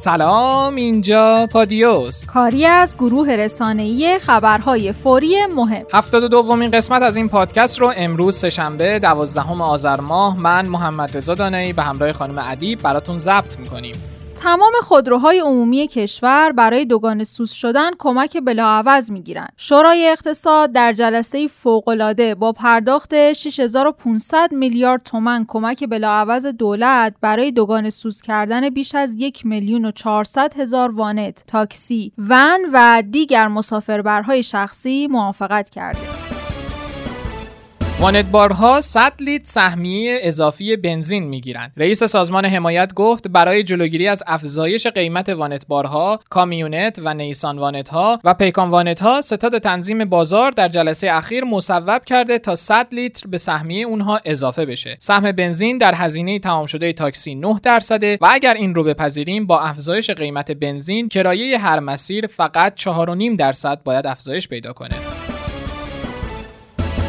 سلام اینجا پادیوس. کاری از گروه رسانه‌ای خبرهای فوری مهم. هفتاد دومین قسمت از این پادکست رو امروز سهشنبه دوازدهم آذر ماه من محمد رضا دانایی به همراه خانم ادیب براتون ضبط می‌کنیم. تمام خودروهای عمومی کشور برای دوگان سوز شدن کمک بلاعوض می‌گیرند. شورای اقتصاد در جلسه فوقالعاده با پرداخت 6500 میلیارد تومن کمک بلاعوض دولت برای دوگان سوز کردن بیش از یک میلیون و 400 هزار وانت، تاکسی، ون و دیگر مسافربرهای شخصی موافقت کرده. وانتبارها 100 لیتر سهمیه اضافی بنزین می‌گیرند. رئیس سازمان حمایت گفت برای جلوگیری از افزایش قیمت وانتبارها، کامیونت و نیسان وانت ها و پیکان وانت ها ستاد تنظیم بازار در جلسه اخیر مصوب کرده تا 100 لیتر به سهمیه اونها اضافه بشه. سهم بنزین در هزینه تمام شده تاکسی 9 درصده و اگر این رو بپذیریم با افزایش قیمت بنزین کرایه هر مسیر فقط 4.5 درصد باید افزایش پیدا کنه.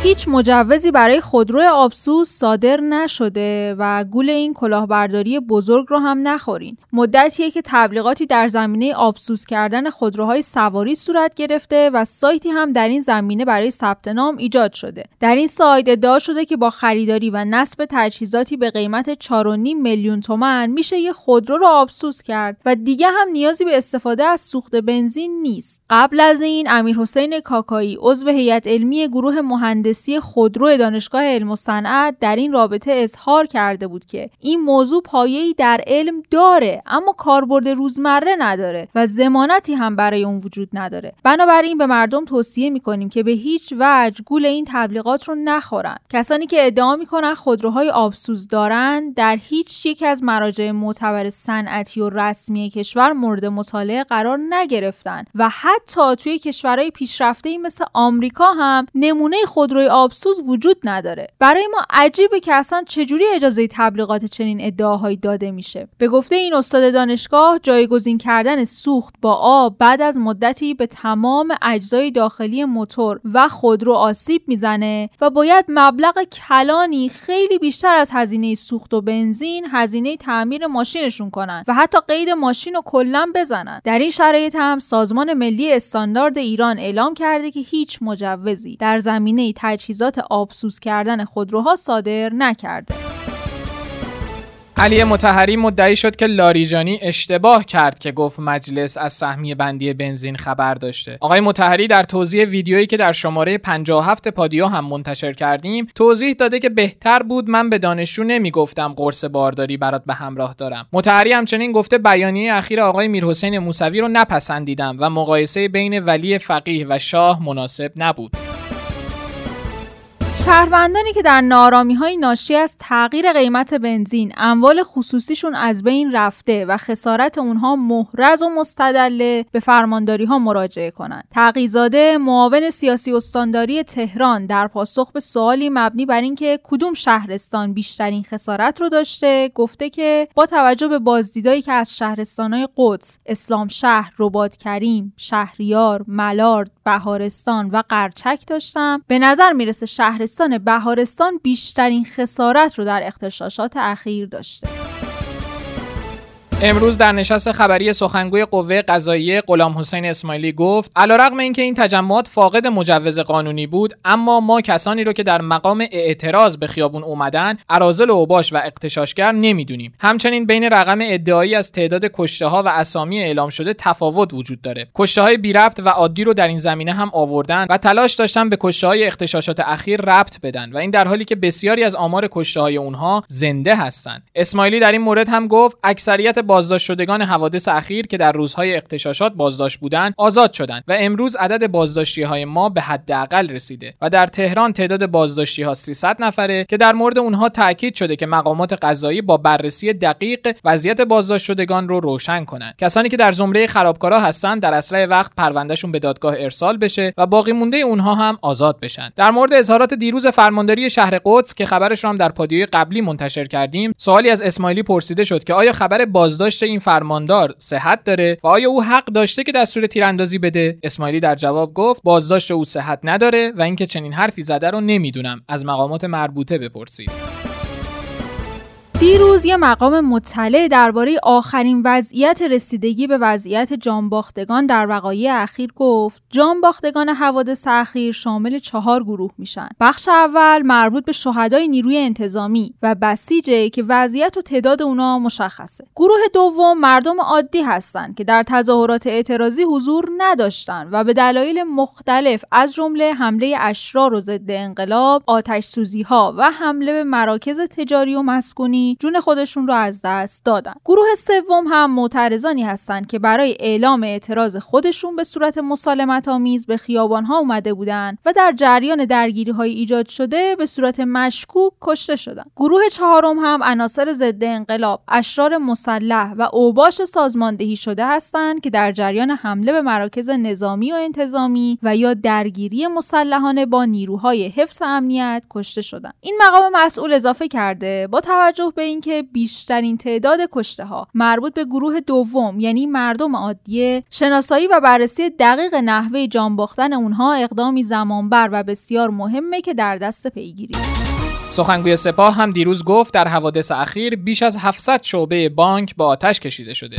هیچ مجوزی برای خودرو آبسوز صادر نشده و گول این کلاهبرداری بزرگ رو هم نخورین. مدتیه که تبلیغاتی در زمینه آبسوز کردن خودروهای سواری صورت گرفته و سایتی هم در این زمینه برای ثبت نام ایجاد شده. در این سایت ادعا شده که با خریداری و نصب تجهیزاتی به قیمت 4.5 میلیون تومن میشه یه خودرو رو آبسوز کرد و دیگه هم نیازی به استفاده از سوخت بنزین نیست. قبل از این امیر حسین کاکایی عضو هیئت علمی گروه مهندس مهندسی خودرو دانشگاه علم و صنعت در این رابطه اظهار کرده بود که این موضوع پایه‌ای در علم داره اما کاربرد روزمره نداره و زمانتی هم برای اون وجود نداره. بنابراین به مردم توصیه می‌کنیم که به هیچ وجه گول این تبلیغات رو نخورن. کسانی که ادعا می‌کنن خودروهای آبسوز دارن در هیچ یک از مراجع معتبر صنعتی و رسمی کشور مورد مطالعه قرار نگرفتن و حتی توی کشورهای پیشرفته مثل آمریکا هم نمونه خودرو خودروی آبسوز وجود نداره. برای ما عجیبه که اصلا چجوری اجازه تبلیغات چنین ادعاهایی داده میشه. به گفته این استاد دانشگاه جایگزین کردن سوخت با آب بعد از مدتی به تمام اجزای داخلی موتور و خودرو آسیب می‌زنه و باید مبلغ کلانی خیلی بیشتر از هزینه سوخت و بنزین هزینه تعمیر ماشینشون کنن و حتی قید ماشین رو کلا بزنن. در این شرایط هم سازمان ملی استاندارد ایران اعلام کرده که هیچ مجوزی در زمینه تجهیزات آبسوز کردن خودروها صادر نکرده. علی متحری مدعی شد که لاریجانی اشتباه کرد که گفت مجلس از سهمیه بندی بنزین خبر داشته. آقای متحری در توضیح ویدیویی که در شماره 57 پادیو هم منتشر کردیم توضیح داده که بهتر بود من به دانشجو نمی‌گفتم قرص بارداری برات به همراه دارم. متحری همچنین گفته بیانیه اخیر آقای میرحسین موسوی رو نپسندیدم و مقایسه بین ولی فقیه و شاه مناسب نبود. شهروندانی که در نارامی های ناشی از تغییر قیمت بنزین اموال خصوصیشون از بین رفته و خسارت اونها محرز و مستدله به فرمانداری ها مراجعه کنند. تقیزاده معاون سیاسی استانداری تهران در پاسخ به سوالی مبنی بر اینکه کدوم شهرستان بیشترین خسارت رو داشته گفته که با توجه به بازدیدایی که از شهرستانهای قدس، اسلام شهر، ربات کریم، شهریار، ملارد، بهارستان و قرچک داشتم به نظر می‌رسه شهرستان بهارستان بیشترین خسارت رو در اختشاشات اخیر داشته. امروز در نشست خبری سخنگوی قوه قضاییه غلام حسین اسماعیلی گفت علیرغم اینکه این تجمعات فاقد مجوز قانونی بود اما ما کسانی رو که در مقام اعتراض به خیابون اومدن ارازل و اوباش و اقتشاشگر نمی‌دونیم. همچنین بین رقم ادعایی از تعداد کشته ها و اسامی اعلام شده تفاوت وجود داره. کشته های بی ربط و عادی رو در این زمینه هم آوردن و تلاش داشتن به کشته های اختشاشات اخیر ربط بدن و این در حالی که بسیاری از آمار کشته های اونها زنده هستند. اسماعیلی در این مورد هم گفت اکثریت بازداشت شدگان حوادث اخیر که در روزهای اختشاشات بازداشت بودند آزاد شدند و امروز عدد بازداشتی های ما به حداقل رسیده و در تهران تعداد بازداشتی ها 300 نفره که در مورد اونها تاکید شده که مقامات قضایی با بررسی دقیق وضعیت بازداشت شدگان رو روشن کنند. کسانی که در زمره خرابکارا هستند در اسرع وقت پروندهشون به دادگاه ارسال بشه و باقی مونده اونها هم آزاد بشن. در مورد اظهارات دیروز فرمانداری شهر قدس که خبرش رو هم در پادیوی قبلی منتشر کردیم سوالی از اسماعیلی پرسیده شد که آیا خبر باز بازداشت این فرماندار صحت داره و آیا او حق داشته که دستور تیراندازی بده؟ اسماعیلی در جواب گفت بازداشت او صحت نداره و اینکه چنین حرفی زده رو نمی‌دونم. از مقامات مربوطه بپرسید. دیروز یه مقام مطلع درباره آخرین وضعیت رسیدگی به وضعیت جانباختگان در وقایع اخیر گفت جانباختگان حوادث اخیر شامل چهار گروه میشن. بخش اول مربوط به شهدای نیروی انتظامی و بسیجه که وضعیت و تعداد اونا مشخصه. گروه دوم مردم عادی هستند که در تظاهرات اعتراضی حضور نداشتند و به دلایل مختلف از جمله حمله اشرار و ضد انقلاب آتش سوزی ها و حمله به مراکز تجاری و مسکونی جون خودشون رو از دست دادن. گروه سوم هم معترضانی هستند که برای اعلام اعتراض خودشون به صورت مسالمت آمیز به خیابان ها اومده بودند و در جریان درگیری های ایجاد شده به صورت مشکوک کشته شدن. گروه چهارم هم عناصر ضد انقلاب اشرار مسلح و اوباش سازماندهی شده هستند که در جریان حمله به مراکز نظامی و انتظامی و یا درگیری مسلحانه با نیروهای حفظ امنیت کشته شدند این مقام مسئول اضافه کرده با توجه به اینکه بیشترین تعداد کشته ها مربوط به گروه دوم یعنی مردم عادیه شناسایی و بررسی دقیق نحوه جان باختن اونها اقدامی زمانبر و بسیار مهمه که در دست پیگیری. سخنگوی سپاه هم دیروز گفت در حوادث اخیر بیش از 700 شعبه بانک با آتش کشیده شده.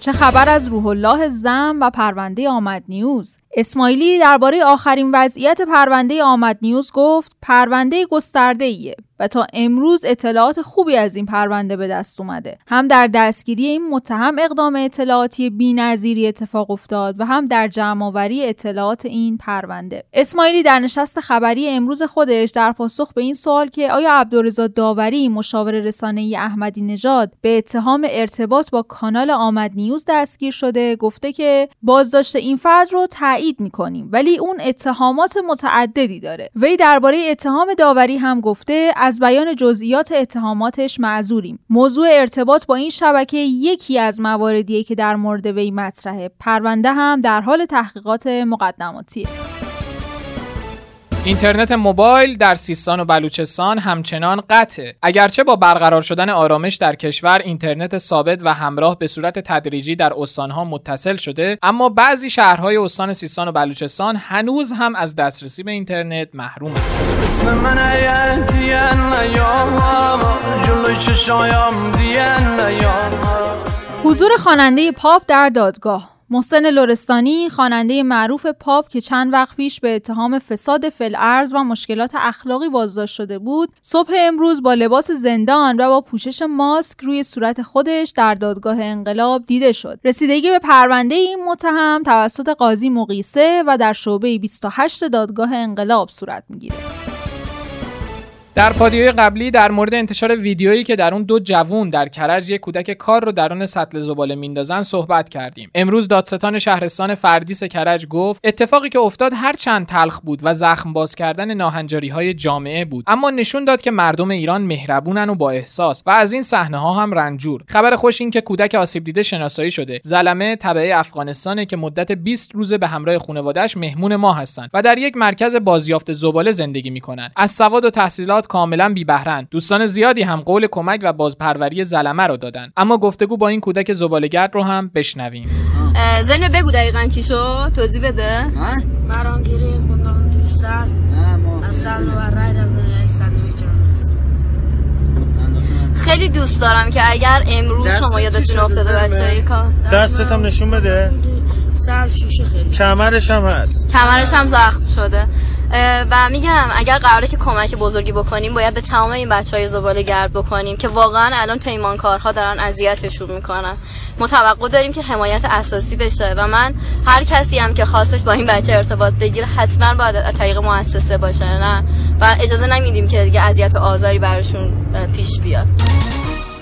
چه خبر از روح الله زم و پرونده آمد نیوز؟ اسماعیلی درباره آخرین وضعیت پرونده آمد نیوز گفت پرونده گسترده ایه و تا امروز اطلاعات خوبی از این پرونده به دست اومده. هم در دستگیری این متهم اقدام اطلاعاتی بی‌نظیری اتفاق افتاد و هم در جمعآوری اطلاعات این پرونده. اسماعیلی در نشست خبری امروز خودش در پاسخ به این سوال که آیا عبدالرضا داوری مشاور رسانه‌ای احمدی نژاد به اتهام ارتباط با کانال آمد نیوز دستگیر شده گفته که بازداشت این فرد رو تایید می‌کنیم ولی اون اتهامات متعددی داره. وی درباره اتهام داوری هم گفته از بیان جزئیات اتهاماتش معذوریم. موضوع ارتباط با این شبکه یکی از مواردیه که در مورد وی مطرحه. پرونده هم در حال تحقیقات مقدماتیه. اینترنت موبایل در سیستان و بلوچستان همچنان قطعه. اگرچه با برقرار شدن آرامش در کشور اینترنت ثابت و همراه به صورت تدریجی در استانها متصل شده اما بعضی شهرهای استان سیستان و بلوچستان هنوز هم از دسترسی به اینترنت محروم حضور خواننده پاپ در دادگاه. محسن لورستانی خواننده معروف پاپ که چند وقت پیش به اتهام فساد فلعرز و مشکلات اخلاقی بازداشت شده بود صبح امروز با لباس زندان و با پوشش ماسک روی صورت خودش در دادگاه انقلاب دیده شد. رسیدگی به پرونده این متهم توسط قاضی مقیسه و در شعبه 28 دادگاه انقلاب صورت می‌گیره. در پادیوی قبلی در مورد انتشار ویدیویی که در اون دو جوون در کرج یک کودک کار رو درون سطل زباله میندازن صحبت کردیم. امروز دادستان شهرستان فردیس کرج گفت اتفاقی که افتاد هر چند تلخ بود و زخم باز کردن ناهنجاری های جامعه بود. اما نشون داد که مردم ایران مهربونن و با احساس و از این صحنه ها هم رنجور. خبر خوش این که کودک آسیب دیده شناسایی شده. زلمه تبعه افغانستانه که مدت 20 روزه به همراه خانواده‌اش مهمون ما هستند و در یک مرکز بازیافت زباله زندگی می‌کنن. از سواد و تحصیلات کاملا بی بهرن دوستان زیادی هم قول کمک و بازپروری زلمه رو دادن. اما گفتگو با این کودک زبالهگرد رو هم بشنویم. زنه بگو دقیقا چی شو توضیح بده. مرام گیری خوندم توی سر از سر و خیلی دوست دارم که اگر امروز شما یادتون افتاده بچه کار؟ دستت هم نشون بده. سر شیشه خیلی. کمرش هم هست. کمرش هم زخم شده. و میگم اگر قراره که کمک بزرگی بکنیم باید به تمام این بچه های زباله گرد بکنیم که واقعا الان پیمانکارها دارن اذیتشون می‌کنن. متوقع داریم که حمایت اساسی بشه و من هر کسی هم که خواستش با این بچه ارتباط بگیره حتما باید از طریق مؤسسه باشه نه؟ و اجازه نمیدیم که دیگه اذیت و آزاری براشون پیش بیاد.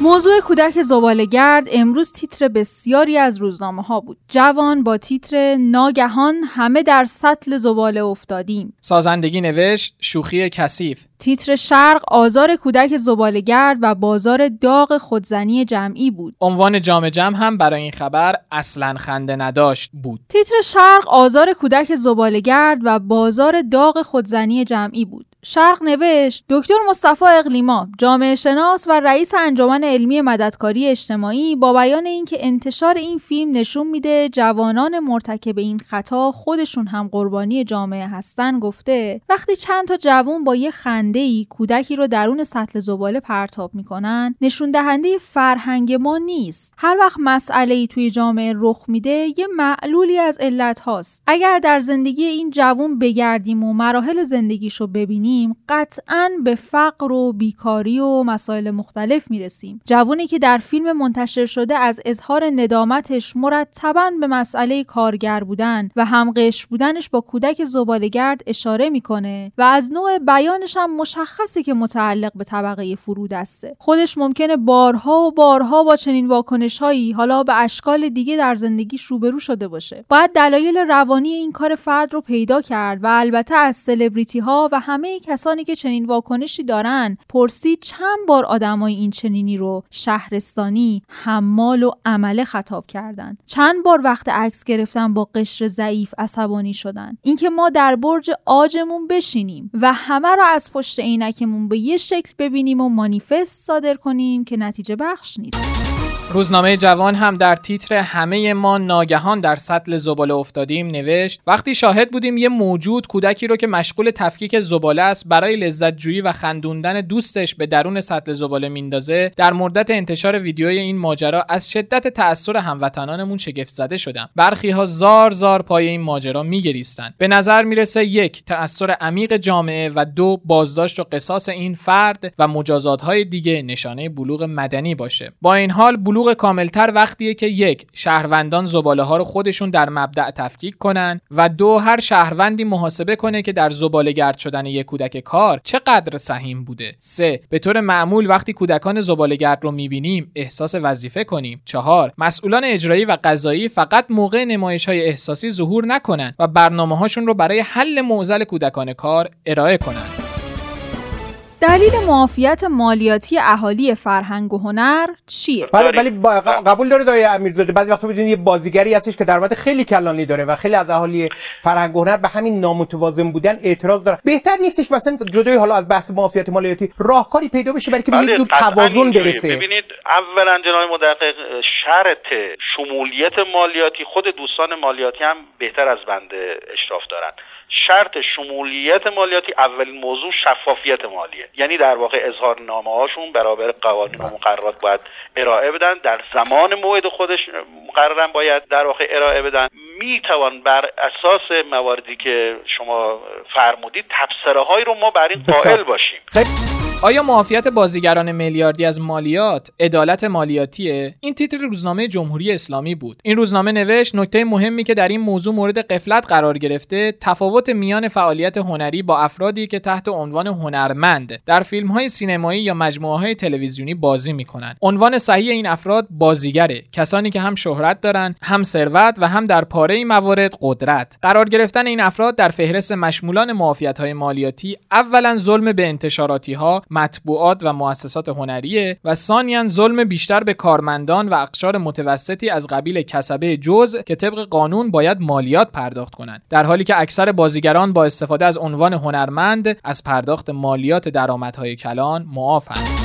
موضوع کودک زبالگرد امروز تیتر بسیاری از روزنامه ها بود. جوان با تیتر ناگهان همه در سطل زباله افتادیم. سازندگی نوشت شوخی کثیف. تیتر شرق آزار کودک زبالگرد و بازار داغ خودزنی جمعی بود. عنوان جام جمع هم برای این خبر اصلا خنده نداشت بود. تیتر شرق آزار کودک زبالگرد و بازار داغ خودزنی جمعی بود. شرق نوشت دکتر مصطفی اقلیما جامعه شناس و رئیس انجمن علمی مددکاری اجتماعی با بیان اینکه انتشار این فیلم نشون میده جوانان مرتکب این خطا خودشون هم قربانی جامعه هستن گفته وقتی چند تا جوان با یه خنده ای کودکی رو درون سطل زباله پرتاب می‌کنن نشون دهنده فرهنگ ما نیست. هر وقت مسئله ای توی جامعه رخ میده یه معلولی از علت هاست اگر در زندگی این جوون بگردیم و مراحل زندگیشو ببینیم قطعا به فقر و بیکاری و مسائل مختلف می‌رسیم. جوونی که در فیلم منتشر شده از اظهار ندامتش مرتبا به مسئله کارگر بودن و همقش بودنش با کودک زبالگرد اشاره می‌کنه و از نوع بیانش هم مشخصه که متعلق به طبقه فرود است. خودش ممکنه بارها و بارها با چنین واکنش هایی حالا به اشکال دیگه در زندگیش روبرو شده باشه. باید دلایل روانی این کار فرد رو پیدا کرد و البته از سلبریتی ها و همه کسانی که چنین واکنشی دارن پرسید چند بار آدمای این چنینی رو شهرستانی حمال و عمله خطاب کردن. چند بار وقت عکس گرفتن با قشر ضعیف عصبانی شدن. اینکه ما در برج آجمون بشینیم و همه رو از پشت عینکمون به یه شکل ببینیم و مانیفست صادر کنیم که نتیجه بخش نیست. روزنامه جوان هم در تیتر همه ما ناگهان در سطل زباله افتادیم نوشت وقتی شاهد بودیم یه موجود کودکی رو که مشغول تفکیک زباله است برای لذت جویی و خندوندن دوستش به درون سطل زباله میندازه در مدت انتشار ویدیوی این ماجرا از شدت تأثیر هموطنانمون شگفت زده شدم برخی ها زار زار پای این ماجرا میگریستند به نظر می‌رسه یک تأثیر عمیق جامعه و دو بازداشت و قصاص این فرد و مجازات های دیگه نشانه بلوغ مدنی باشه. با این حال بلوغ کاملتر وقتیه که یک شهروندان زباله ها رو خودشون در مبدع تفکیک کنن و دو هر شهروندی محاسبه کنه که در زباله گرد شدن یک کودک کار چقدر سهیم بوده سه به طور معمول وقتی کودکان زباله گرد رو می‌بینیم احساس وظیفه کنیم چهار مسئولان اجرایی و قضایی فقط موقع نمایش های احساسی ظهور نکنن و برنامه هاشون رو برای حل معضل کودکان کار ارائه کنند. دلیل معافیت مالیاتی اهالی فرهنگ و هنر چیه؟ بله ولی قبول داره دای امیرزاده؟ بعضی وقتا بدونید یه بازیگری هستش که درآمد خیلی کلانی داره و خیلی از اهالی فرهنگ و هنر به همین نامتوازن بودن اعتراض داره بهتر نیستش مثلا جدای حالا از بحث معافیت مالیاتی راهکاری پیدا بشه برای که به یک جور توازن برسه. ببینید اولا جناب مدقق شرط شمولیت مالیاتی خود دوستان مالیاتی هم بهتر از بنده اشراف دارن. شرط شمولیت مالیاتی اولین موضوع شفافیت مالیه. یعنی در واقع اظهار نامه هاشون برابر قوانین و بله. مقررات باید ارائه بدن. در زمان موعد خودش مقررا باید در واقع ارائه بدن. می‌توان بر اساس مواردی که شما فرمودید تبصره هایی رو ما بر این قائل باشیم. آیا معافیت بازیگران میلیاردی از مالیات عدالت مالیاتیه؟ این تیتر روزنامه جمهوری اسلامی بود. این روزنامه نوشت نکته مهمی که در این موضوع مورد قفلت قرار گرفته تفاوت میان فعالیت هنری با افرادی که تحت عنوان هنرمند در فیلم های سینمایی یا مجموعه های تلویزیونی بازی می‌کنند. عنوان صحیح این افراد بازیگره کسانی که هم شهرت دارند هم ثروت و هم در پاره موارد قدرت. قرار گرفتن این افراد در فهرست مشمولان معافیت مالیاتی اولا ظلم به انتشاراتی ها مطبوعات و مؤسسات هنریه و ثانیا ظلم بیشتر به کارمندان و اقشار متوسطی از قبیل کسبه جز که طبق قانون باید مالیات پرداخت کنند. در حالی که اکثر بازیگران با استفاده از عنوان هنرمند از پرداخت مالیات درآمدهای کلان معافند.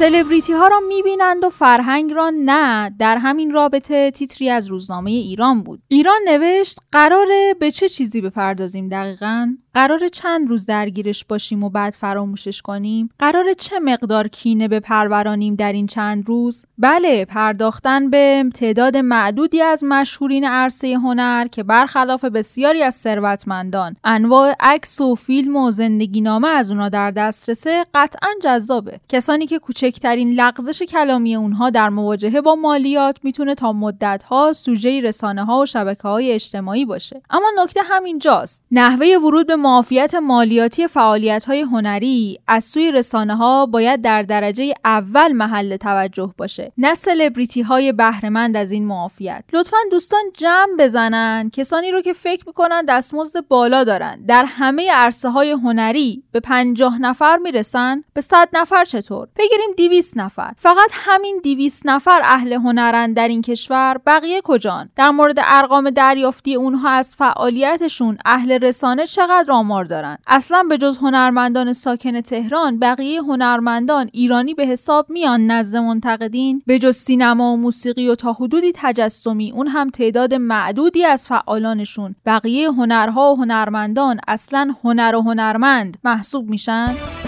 سلبریتی ها را می‌بینند و فرهنگ را نه در همین رابطه تیتری از روزنامه ایران بود. ایران نوشت قراره به چه چیزی بپردازیم دقیقا؟ قرار چند روز درگیرش باشیم و بعد فراموشش کنیم؟ قرار چه مقدار کینه به پرورانیم در این چند روز؟ بله پرداختن به تعداد معدودی از مشهورین عرصه هنر که برخلاف بسیاری از ثروتمندان انواع عکس و فیلم و زندگی نامه از اونا در دسترسه قطعا جذابه. کسانی که کوچکترین لغزش کلامی اونها در مواجهه با مالیات می‌تونه تا مدتها سوژه رسانه ها و شبکه های اجتماعی باشه. اما نکته همینجاست. نحوه ورود به معافیت مالیاتی فعالیت های هنری از سوی رسانه ها باید در درجه اول محل توجه باشه نه سلبریتی های بهرهمند از این معافیت. لطفا دوستان جمع بزنن. کسانی رو که فکر می‌کنن دستمزد بالا دارن. در همه عرصه های هنری به پنجاه نفر می‌رسن؟ به صد نفر چطور؟ بگیریم 200 نفر. فقط همین 200 نفر اهل هنرند در این کشور. بقیه کجان؟ در مورد ارقام دریافتی اونها از فعالیتشون اهل رسانه چقدر آمار دارن؟ اصلا به جز هنرمندان ساکن تهران بقیه هنرمندان ایرانی به حساب میان نزد منتقدین؟ به جز سینما و موسیقی و تا حدودی تجسمی اون هم تعداد معدودی از فعالانشون. بقیه هنرها و هنرمندان اصلا هنر و هنرمند محسوب میشن؟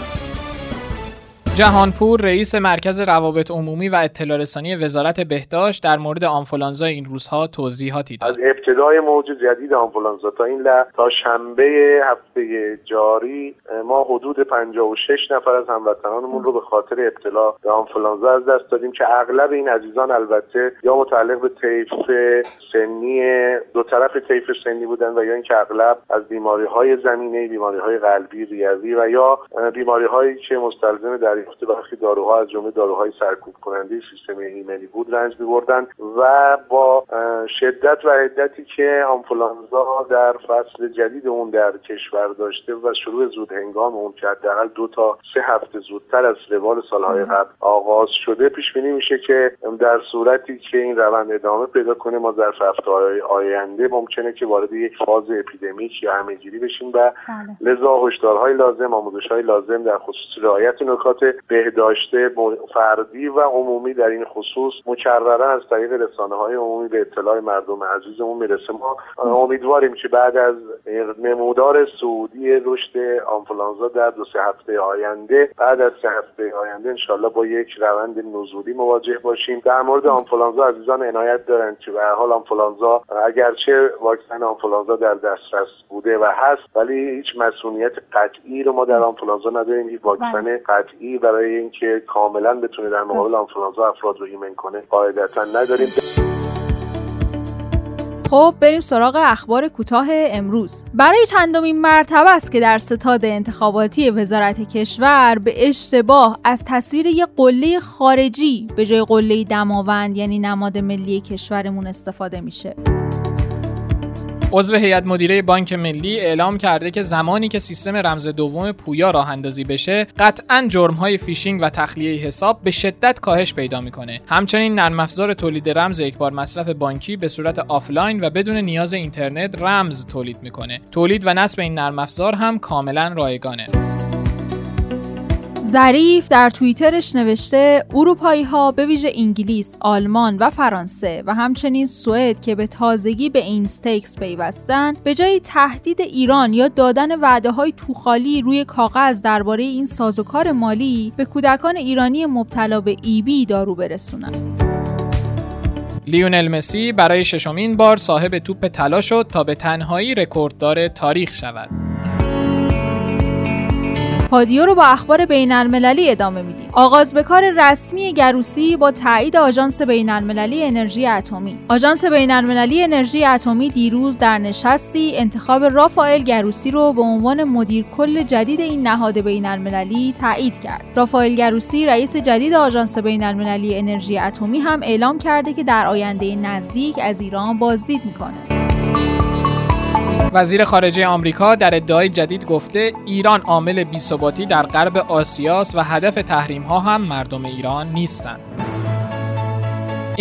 جهانپور رئیس مرکز روابط عمومی و اطلاع رسانی وزارت بهداشت در مورد آنفولانزا این روزها توضیحاتی داد. از ابتدای موج جدید آنفولانزا تا این لحظه تا شنبه هفته جاری ما حدود 56 نفر از هموطنانمون رو به خاطر ابتلا به آنفولانزا از دست دادیم که اغلب این عزیزان البته یا متعلق به طیف سنی دو طرف طیف سنی بودن و یا اینکه اغلب از بیماری های زمینه بیماری قلبی ریوی و یا بیماری هایی که مستلزم در دریافت برخی داروها از جمله داروهای سرکوب کننده سیستم ایمنی بود رنج میبردن و با شدت و عدتی که آنفولانزا در فصل جدید اون در کشور داشته و شروع زود هنگام اون که حداقل دو تا سه هفته زودتر از روال سالهای قبل آغاز شده پیش بینی میشه که در صورتی که این روند ادامه پیدا کنه ما در هفته آینده ممکنه که وارد یک فاز اپیدمیک یا همهگیری بشیم و بله. لذا هشدارهای لازم آموزشهای لازم در خصوص رعایت نکات بهداشت فردی و عمومی در این خصوص مکررا از طریق رسانه های عمومی به اطلاع مردم عزیزمون می‌رسه. ما امیدواریم که بعد از نمودار سعودی رشد آنفولانزا در دو سه هفته آینده بعد از سه هفته آینده انشالله با یک روند نزولی مواجه باشیم. در مورد آنفولانزا عزیزان عنایت دارند که به حال آنفولانزا اگرچه واکسن آنفولانزا در دسترس بوده و هست ولی هیچ مسئولیت قطعی رو ما در آنفولانزا نداریم. هیچ واکسن بله. قطعی برای اینکه کاملا بتونه در مقابل آنفولانزا افراد رو ایمن کنه. قاعدتا نداریم. خب بریم سراغ اخبار کوتاه امروز. برای چندمین مرتبه است که در ستاد انتخاباتی وزارت کشور به اشتباه از تصویر یک قله خارجی به جای قله دماوند یعنی نماد ملی کشورمون استفاده میشه. عضو هیئت مدیره بانک ملی اعلام کرده که زمانی که سیستم رمز دوم پویا راه اندازی بشه قطعا جرم های فیشینگ و تخلیه حساب به شدت کاهش پیدا می‌کنه. همچنین نرم افزار تولید رمز یکبار مصرف بانکی به صورت آفلاین و بدون نیاز اینترنت رمز تولید می‌کنه. تولید و نصب این نرم افزار هم کاملا رایگانه. ظریف در توییترش نوشته اروپایی ها به ویژه انگلیس، آلمان و فرانسه و همچنین سوئد که به تازگی به اینستکس پیوستن به جای تهدید ایران یا دادن وعده های توخالی روی کاغذ درباره این سازوکار مالی به کودکان ایرانی مبتلا به EB دارو برسونن. لیونل مسی برای ششمین بار صاحب توپ طلا شد تا به تنهایی رکورددار تاریخ شود. پادیو رو با اخبار بین المللی ادامه میدیم. آغاز به کار رسمی گروسی با تایید آژانس بین المللی انرژی اتمی. آژانس بین المللی انرژی اتمی دیروز در نشستی انتخاب رافائل گروسی رو به عنوان مدیر کل جدید این نهاد بین المللی تایید کرد. رافائل گروسی رئیس جدید آژانس بین المللی انرژی اتمی هم اعلام کرده که در آینده نزدیک از ایران بازدید می‌کنه. وزیر خارجه آمریکا در ادعای جدید گفته ایران عامل بیثباتی در غرب آسیاس و هدف تحریم ها هم مردم ایران نیستند.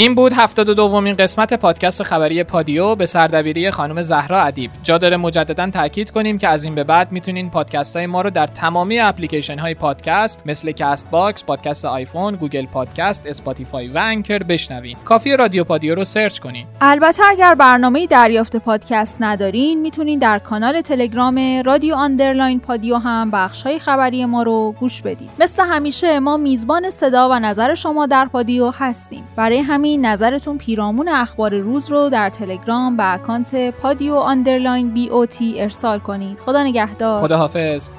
این بود هفتاد و دومین قسمت پادکست خبری پادیو به سردبیری خانم زهرا ادیب جا داره مجددا تاکید کنیم که از این به بعد می‌تونین پادکست های ما رو در تمامی اپلیکیشن های پادکست مثل Castbox، پادکست آیفون، Google Podcast، Spotify و Anchor بشنوین. کافی رادیو پادیو رو search کنین. البته اگر برنامه دریافت پادکست ندارین می‌تونین در کانال تلگرام رادیو underline پادیو هم بخش های خبری ما رو گوش بدید. مثل همیشه ما میزبان صدا و نظر شما در پادیو هستیم. برای همین نظرتون پیرامون اخبار روز رو در تلگرام به اکانت پادیو underline B O T ارسال کنید. خدا نگهدار. خدا حافظ